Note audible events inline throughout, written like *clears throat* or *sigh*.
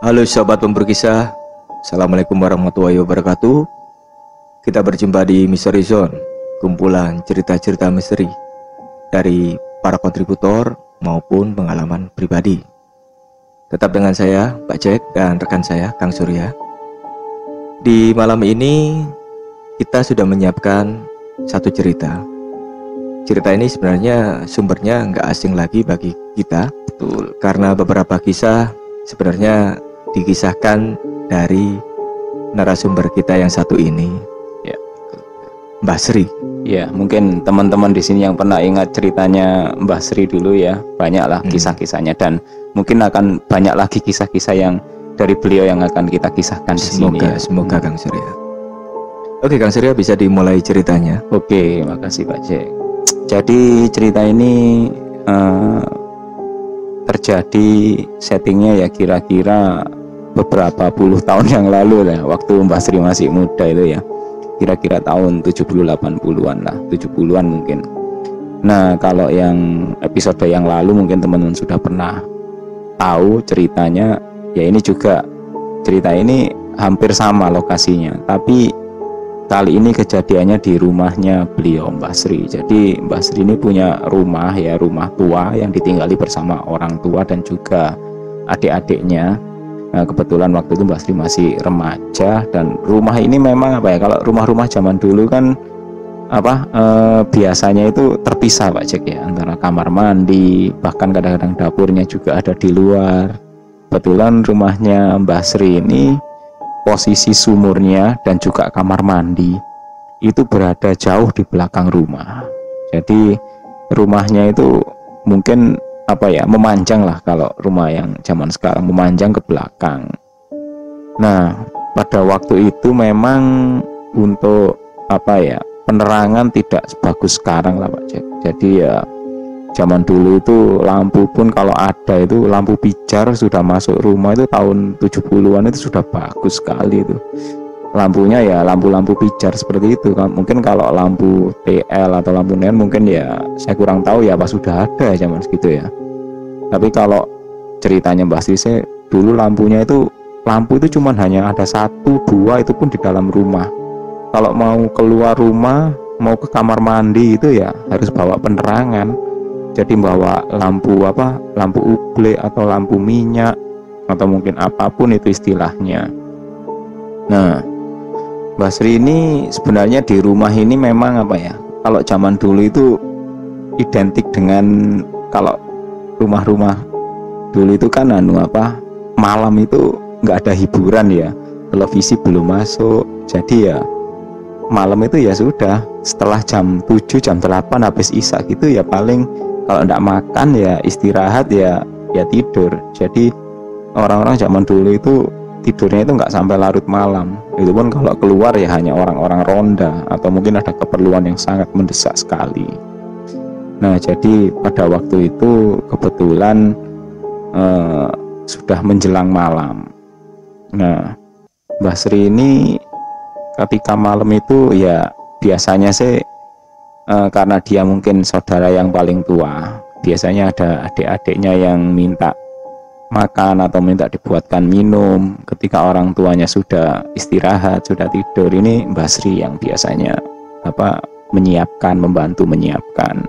Halo sahabat pemburu kisah, Assalamualaikum warahmatullahi wabarakatuh. Kita berjumpa di Misteri Zone, kumpulan cerita-cerita misteri dari para kontributor maupun pengalaman pribadi. Tetap dengan saya, Pak Jack dan rekan saya, Kang Surya. Di malam ini kita sudah menyiapkan satu cerita. Cerita ini sebenarnya sumbernya nggak asing lagi bagi kita, betul, karena beberapa kisah sebenarnya dikisahkan dari narasumber kita yang satu ini, Ya. Mbah Sri. Ya, mungkin teman-teman di sini yang pernah ingat ceritanya Mbah Sri dulu ya, banyaklah Hmm. kisah-kisahnya dan mungkin akan banyak lagi kisah-kisah yang dari beliau yang akan kita kisahkan di sini Semoga, ya. semoga Kang Surya. Oke, Kang Surya bisa dimulai ceritanya. Oke, makasih Pak Jack. Jadi cerita ini eh, terjadi settingnya ya kira-kira beberapa puluh tahun yang lalu lah, waktu Mbah Sri masih muda itu ya. Kira-kira tahun 70 80-an lah, 70-an mungkin. Nah, kalau yang episode yang lalu mungkin teman-teman sudah pernah tahu ceritanya, ya ini juga cerita ini hampir sama lokasinya, tapi kali ini kejadiannya di rumahnya beliau Mbah Sri. Jadi Mbah Sri ini punya rumah ya rumah tua yang ditinggali bersama orang tua dan juga adik-adiknya. Nah, kebetulan waktu itu Mbah Sri masih remaja dan rumah ini memang apa ya kalau rumah-rumah zaman dulu kan apa eh, biasanya itu terpisah Pak Cek ya antara kamar mandi bahkan kadang-kadang dapurnya juga ada di luar. Kebetulan rumahnya Mbah Sri ini posisi sumurnya dan juga kamar mandi itu berada jauh di belakang rumah. Jadi rumahnya itu mungkin apa ya memanjang lah kalau rumah yang zaman sekarang memanjang ke belakang. Nah pada waktu itu memang untuk apa ya penerangan tidak sebagus sekarang lah Pak Jack. Jadi ya zaman dulu itu lampu pun kalau ada itu lampu pijar sudah masuk rumah itu tahun 70-an itu sudah bagus sekali itu lampunya ya lampu-lampu pijar seperti itu. Kan mungkin kalau lampu TL atau lampu neon mungkin ya saya kurang tahu ya apa sudah ada zaman segitu ya. Tapi kalau ceritanya Mbak Sise dulu lampunya itu lampu itu cuman hanya ada satu dua itu pun di dalam rumah. Kalau mau keluar rumah mau ke kamar mandi itu ya harus bawa penerangan. Jadi bawa lampu apa lampu uble atau lampu minyak atau mungkin apa pun itu istilahnya. Nah Mbak Sri ini sebenarnya di rumah ini memang apa ya kalau zaman dulu itu identik dengan kalau rumah-rumah dulu itu kan anu apa malam itu nggak ada hiburan ya televisi belum masuk. Jadi ya malam itu ya sudah setelah jam 7 jam 8 habis isak gitu ya paling kalau tidak makan ya istirahat ya ya tidur. Jadi orang-orang zaman dulu itu tidurnya itu nggak sampai larut malam. Itu pun kalau keluar ya hanya orang-orang ronda atau mungkin ada keperluan yang sangat mendesak sekali. Nah jadi pada waktu itu kebetulan eh, sudah menjelang malam. Nah Mbah Sri ini ketika malam itu ya biasanya sih eh, karena dia mungkin saudara yang paling tua biasanya ada adik-adiknya yang minta makan atau minta dibuatkan minum ketika orang tuanya sudah istirahat sudah tidur. Ini Mbak Sri yang biasanya apa menyiapkan membantu menyiapkan.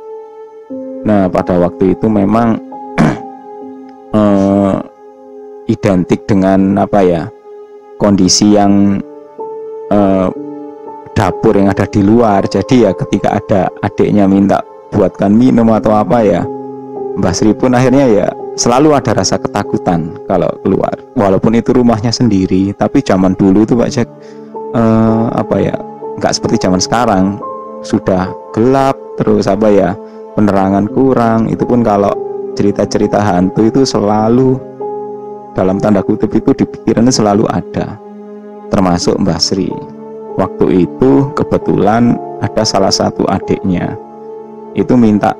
Nah pada waktu itu memang *clears throat* eh, identik dengan apa ya kondisi yang eh, dapur yang ada di luar. Jadi ya ketika ada adiknya minta buatkan minum atau apa ya Mbak Sri pun akhirnya ya selalu ada rasa ketakutan kalau keluar. Walaupun itu rumahnya sendiri tapi zaman dulu itu Pak Jack eh, apa ya nggak seperti zaman sekarang. Sudah gelap terus apa ya penerangan kurang. Itu pun kalau cerita-cerita hantu itu selalu dalam tanda kutip itu di pikirannya selalu ada. Termasuk Mbah Sri. Waktu itu kebetulan ada salah satu adiknya. Itu minta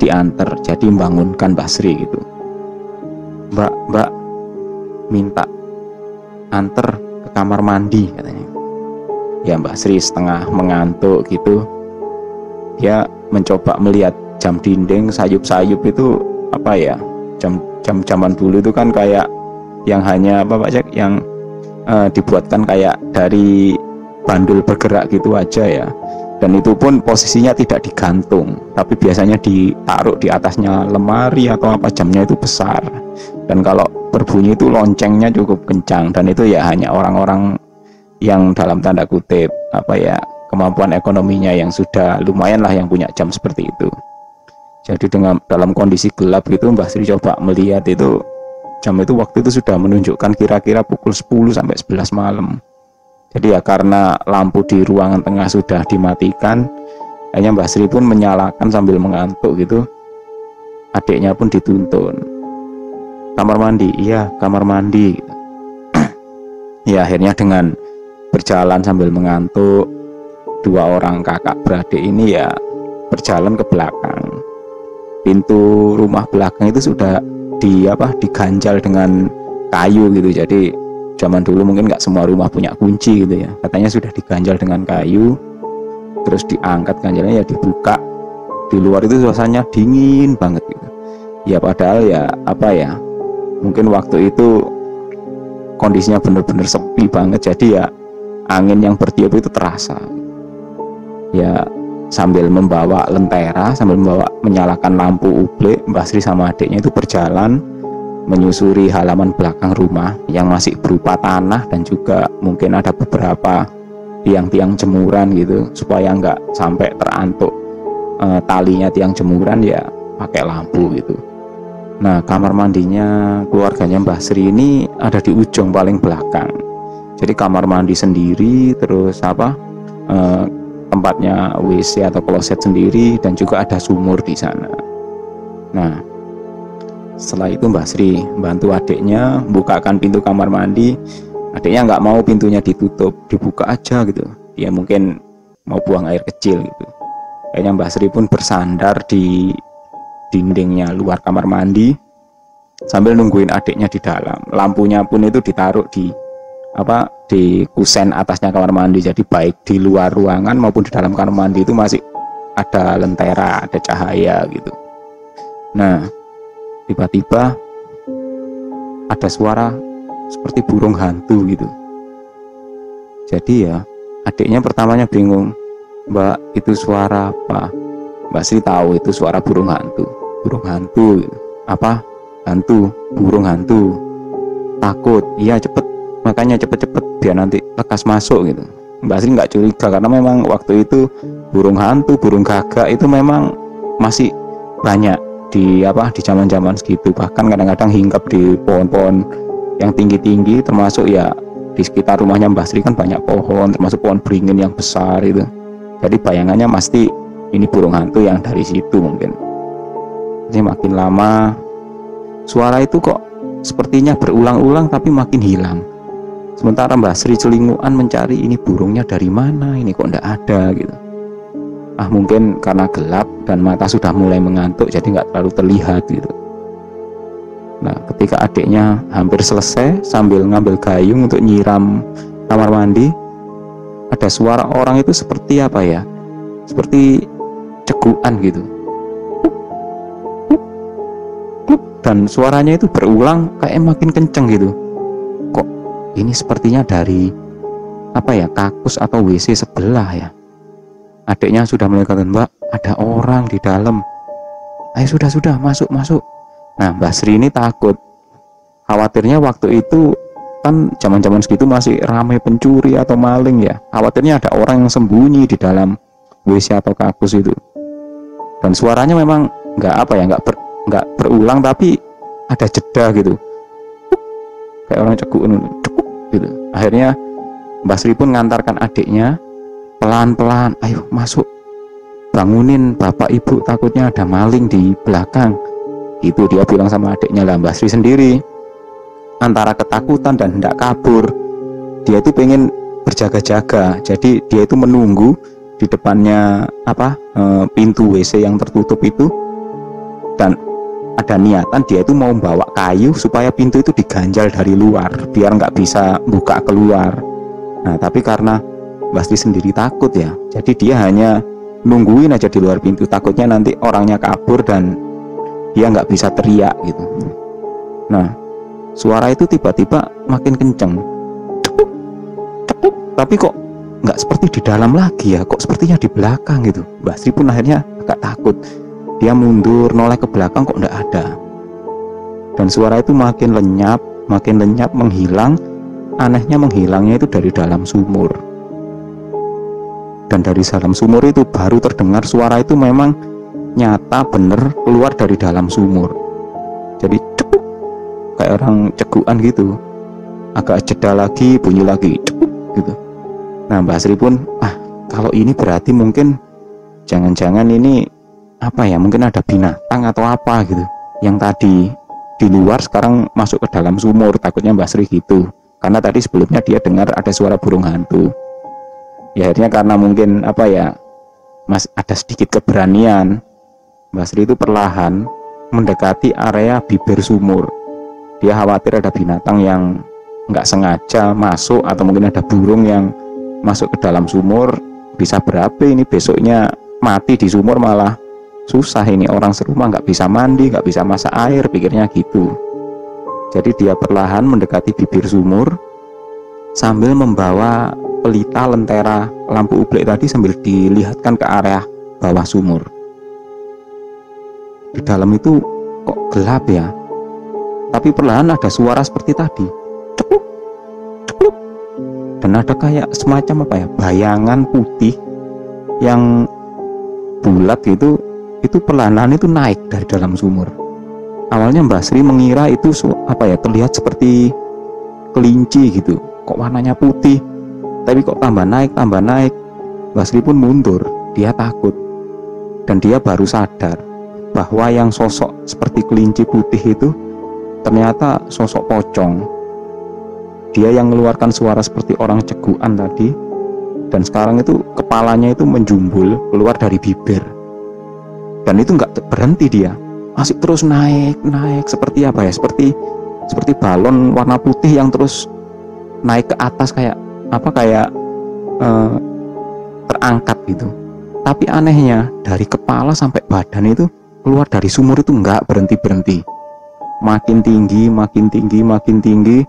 diantar jadi membangunkan Mbak Sri gitu. Mbak Mbak minta antar ke kamar mandi katanya. Ya Mbak Sri setengah mengantuk gitu. Dia mencoba melihat jam dinding sayup-sayup itu apa ya? Jam jam zaman dulu itu kan kayak yang hanya apa Pak Cek? Yang uh, dibuatkan kayak dari bandul bergerak gitu aja ya dan itu pun posisinya tidak digantung tapi biasanya ditaruh di atasnya lemari atau apa jamnya itu besar. Dan kalau berbunyi itu loncengnya cukup kencang dan itu ya hanya orang-orang yang dalam tanda kutip apa ya kemampuan ekonominya yang sudah lumayan lah yang punya jam seperti itu. Jadi dengan dalam kondisi gelap gitu Mbah Sri coba melihat itu jam itu waktu itu sudah menunjukkan kira-kira pukul 10 sampai 11 malam jadi ya karena lampu di ruangan tengah sudah dimatikan hanya Mbak Sri pun menyalakan sambil mengantuk gitu. Adiknya pun dituntun. Kamar mandi iya kamar mandi. *clears throat* Ya akhirnya dengan berjalan sambil mengantuk dua orang kakak beradik ini ya berjalan ke belakang. Pintu rumah belakang itu sudah di apa diganjal dengan kayu gitu. Jadi zaman dulu mungkin nggak semua rumah punya kunci gitu ya. Katanya sudah diganjal dengan kayu terus diangkat ganjalnya ya dibuka. Di luar itu suasananya dingin banget gitu. Ya padahal ya apa ya mungkin waktu itu kondisinya bener-bener sepi banget. Jadi ya angin yang bertiup itu terasa. Ya sambil membawa lentera sambil membawa menyalakan lampu ublek Mbak Sri sama adiknya itu berjalan menyusuri halaman belakang rumah yang masih berupa tanah dan juga mungkin ada beberapa tiang-tiang jemuran gitu supaya nggak sampai terantuk e, talinya tiang jemuran ya pakai lampu gitu. Nah kamar mandinya keluarganya Mbah Sri ini ada di ujung paling belakang. Jadi kamar mandi sendiri terus apa e, tempatnya WC atau kloset sendiri dan juga ada sumur di sana. Nah setelah itu Mbak Sri bantu adiknya bukakan pintu kamar mandi. Adiknya nggak mau pintunya ditutup dibuka aja gitu. Dia mungkin mau buang air kecil gitu. Kayaknya Mbak Sri pun bersandar di dindingnya luar kamar mandi sambil nungguin adiknya di dalam. Lampunya pun itu ditaruh di apa di kusen atasnya kamar mandi. Jadi baik di luar ruangan maupun di dalam kamar mandi itu masih ada lentera ada cahaya gitu. Nah tiba-tiba ada suara seperti burung hantu gitu. Jadi ya adiknya pertamanya bingung mbak itu suara apa? Mbak Sri tahu itu suara burung hantu. Burung hantu gitu. apa? Hantu burung hantu. Takut. Iya cepet. Makanya cepet-cepet biar nanti lekas masuk gitu. Mbak Sri nggak curiga karena memang waktu itu burung hantu burung gagak itu memang masih banyak di apa di zaman-zaman segitu. Bahkan kadang-kadang hinggap di pohon-pohon yang tinggi-tinggi termasuk ya di sekitar rumahnya Mbah Sri kan banyak pohon termasuk pohon beringin yang besar itu. Jadi bayangannya pasti ini burung hantu yang dari situ mungkin. Jadi makin lama suara itu kok sepertinya berulang-ulang tapi makin hilang. Sementara Mbah Sri celinguan mencari ini burungnya dari mana ini kok ndak ada gitu ah mungkin karena gelap dan mata sudah mulai mengantuk jadi nggak terlalu terlihat gitu. Nah ketika adiknya hampir selesai sambil ngambil gayung untuk nyiram kamar mandi ada suara orang itu seperti apa ya? Seperti cegukan gitu. Dan suaranya itu berulang kayak makin kenceng gitu. Kok ini sepertinya dari apa ya kakus atau WC sebelah ya Adiknya sudah mulai mbak ada orang di dalam. Ayo sudah sudah masuk masuk. Nah Mbak Sri ini takut. Khawatirnya waktu itu kan zaman-zaman segitu masih ramai pencuri atau maling ya. Khawatirnya ada orang yang sembunyi di dalam WC atau kakus itu. Dan suaranya memang nggak apa ya nggak ber, nggak berulang tapi ada jeda gitu. Kayak orang cekuk cekuk gitu. Akhirnya Mbak Sri pun ngantarkan adiknya pelan-pelan. Ayo masuk. Bangunin bapak ibu takutnya ada maling di belakang. Itu dia bilang sama adiknya lah Mbak Sri sendiri. Antara ketakutan dan hendak kabur dia itu pengen berjaga-jaga. Jadi dia itu menunggu di depannya apa e, pintu WC yang tertutup itu. Dan ada niatan dia itu mau bawa kayu supaya pintu itu diganjal dari luar biar nggak bisa buka keluar. Nah tapi karena pasti sendiri takut ya. Jadi dia hanya nungguin aja di luar pintu. Takutnya nanti orangnya kabur dan dia nggak bisa teriak gitu. Nah suara itu tiba-tiba makin kenceng. Cekuk, cekuk. tapi kok nggak seperti di dalam lagi ya? Kok sepertinya di belakang gitu? Mbak Sri pun akhirnya agak takut. Dia mundur noleh ke belakang kok nggak ada. Dan suara itu makin lenyap makin lenyap menghilang. Anehnya menghilangnya itu dari dalam sumur dan dari dalam sumur itu baru terdengar suara itu memang nyata bener keluar dari dalam sumur. Jadi cekuk kayak orang cegukan gitu. Agak jeda lagi bunyi lagi cekuk gitu. Nah Mbak Sri pun ah kalau ini berarti mungkin jangan-jangan ini apa ya mungkin ada binatang atau apa gitu yang tadi di luar sekarang masuk ke dalam sumur takutnya Mbak Sri gitu. Karena tadi sebelumnya dia dengar ada suara burung hantu ya akhirnya karena mungkin apa ya mas ada sedikit keberanian Mbak Sri itu perlahan mendekati area bibir sumur. Dia khawatir ada binatang yang nggak sengaja masuk atau mungkin ada burung yang masuk ke dalam sumur. Bisa berapi ini besoknya mati di sumur malah susah ini orang serumah nggak bisa mandi nggak bisa masak air pikirnya gitu. Jadi dia perlahan mendekati bibir sumur sambil membawa pelita lentera lampu ublek tadi sambil dilihatkan ke area bawah sumur. Di dalam itu kok gelap ya? Tapi perlahan ada suara seperti tadi. Cepluk cepluk. Dan ada kayak semacam apa ya? Bayangan putih yang bulat gitu. Itu perlahan itu naik dari dalam sumur. Awalnya Mbak Sri mengira itu apa ya? Terlihat seperti kelinci gitu kok warnanya putih tapi kok tambah naik tambah naik Mbak Sri pun mundur dia takut dan dia baru sadar bahwa yang sosok seperti kelinci putih itu ternyata sosok pocong. Dia yang mengeluarkan suara seperti orang ceguan tadi dan sekarang itu kepalanya itu menjumbul keluar dari bibir. Dan itu nggak berhenti dia, masih terus naik, naik seperti apa ya? Seperti seperti balon warna putih yang terus naik ke atas kayak apa kayak uh, terangkat gitu. Tapi anehnya dari kepala sampai badan itu keluar dari sumur itu nggak berhenti-berhenti. Makin tinggi makin tinggi makin tinggi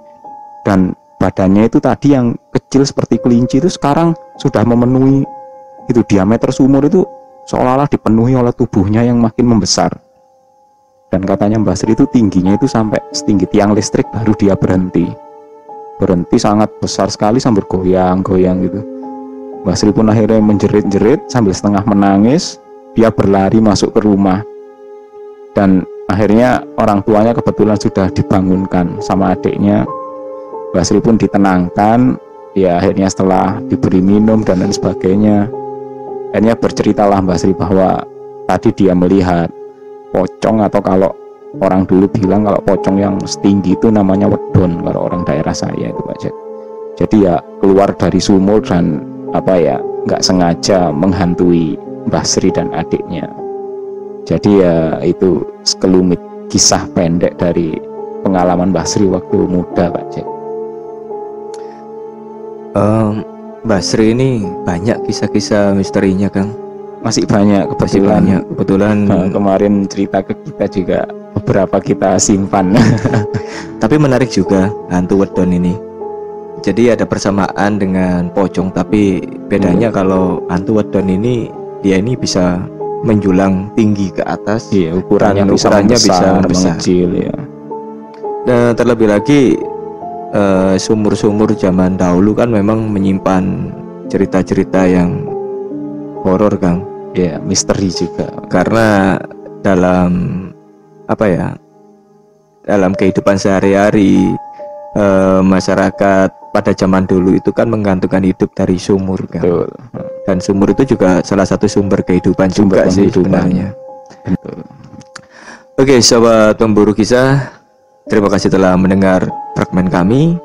dan badannya itu tadi yang kecil seperti kelinci itu sekarang sudah memenuhi itu diameter sumur itu seolah-olah dipenuhi oleh tubuhnya yang makin membesar. Dan katanya Mbak Sri itu tingginya itu sampai setinggi tiang listrik baru dia berhenti berhenti sangat besar sekali sambil goyang-goyang gitu. Mbak Sri pun akhirnya menjerit-jerit sambil setengah menangis. Dia berlari masuk ke rumah. Dan akhirnya orang tuanya kebetulan sudah dibangunkan sama adiknya. Basri pun ditenangkan. Ya akhirnya setelah diberi minum dan lain sebagainya akhirnya berceritalah Mbak Sri bahwa tadi dia melihat pocong atau kalau orang dulu bilang kalau pocong yang setinggi itu namanya wedon kalau orang daerah saya itu Pak Jack jadi ya keluar dari sumur dan apa ya nggak sengaja menghantui Mbak Sri dan adiknya jadi ya itu sekelumit kisah pendek dari pengalaman Basri waktu muda Pak Cek. Um, Basri ini banyak kisah-kisah misterinya Kang. Masih banyak kebetulan. banyak. Kebetulan nah, kemarin cerita ke kita juga beberapa kita simpan. *laughs* tapi menarik juga hantu wedon ini. Jadi ada persamaan dengan pocong tapi bedanya hmm. kalau hantu wedon ini dia ini bisa menjulang tinggi ke atas. Iya, ukurannya, bisa ukurannya bisa besar, mengecil ya. Dan terlebih lagi eh, sumur-sumur uh, zaman dahulu kan memang menyimpan cerita-cerita yang horor, Kang. Ya, misteri juga. Karena dalam apa ya? Dalam kehidupan sehari-hari uh, masyarakat pada zaman dulu itu kan menggantungkan hidup dari sumur kan. Betul. Dan sumur itu juga salah satu sumber kehidupan sumber juga sih sebenarnya. Oke, sobat pemburu kisah, terima kasih telah mendengar fragmen kami.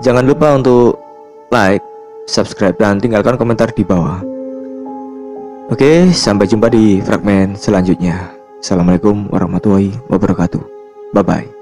Jangan lupa untuk like, subscribe dan tinggalkan komentar di bawah. Oke, sampai jumpa di fragmen selanjutnya. Assalamualaikum warahmatullahi wabarakatuh. Bye bye.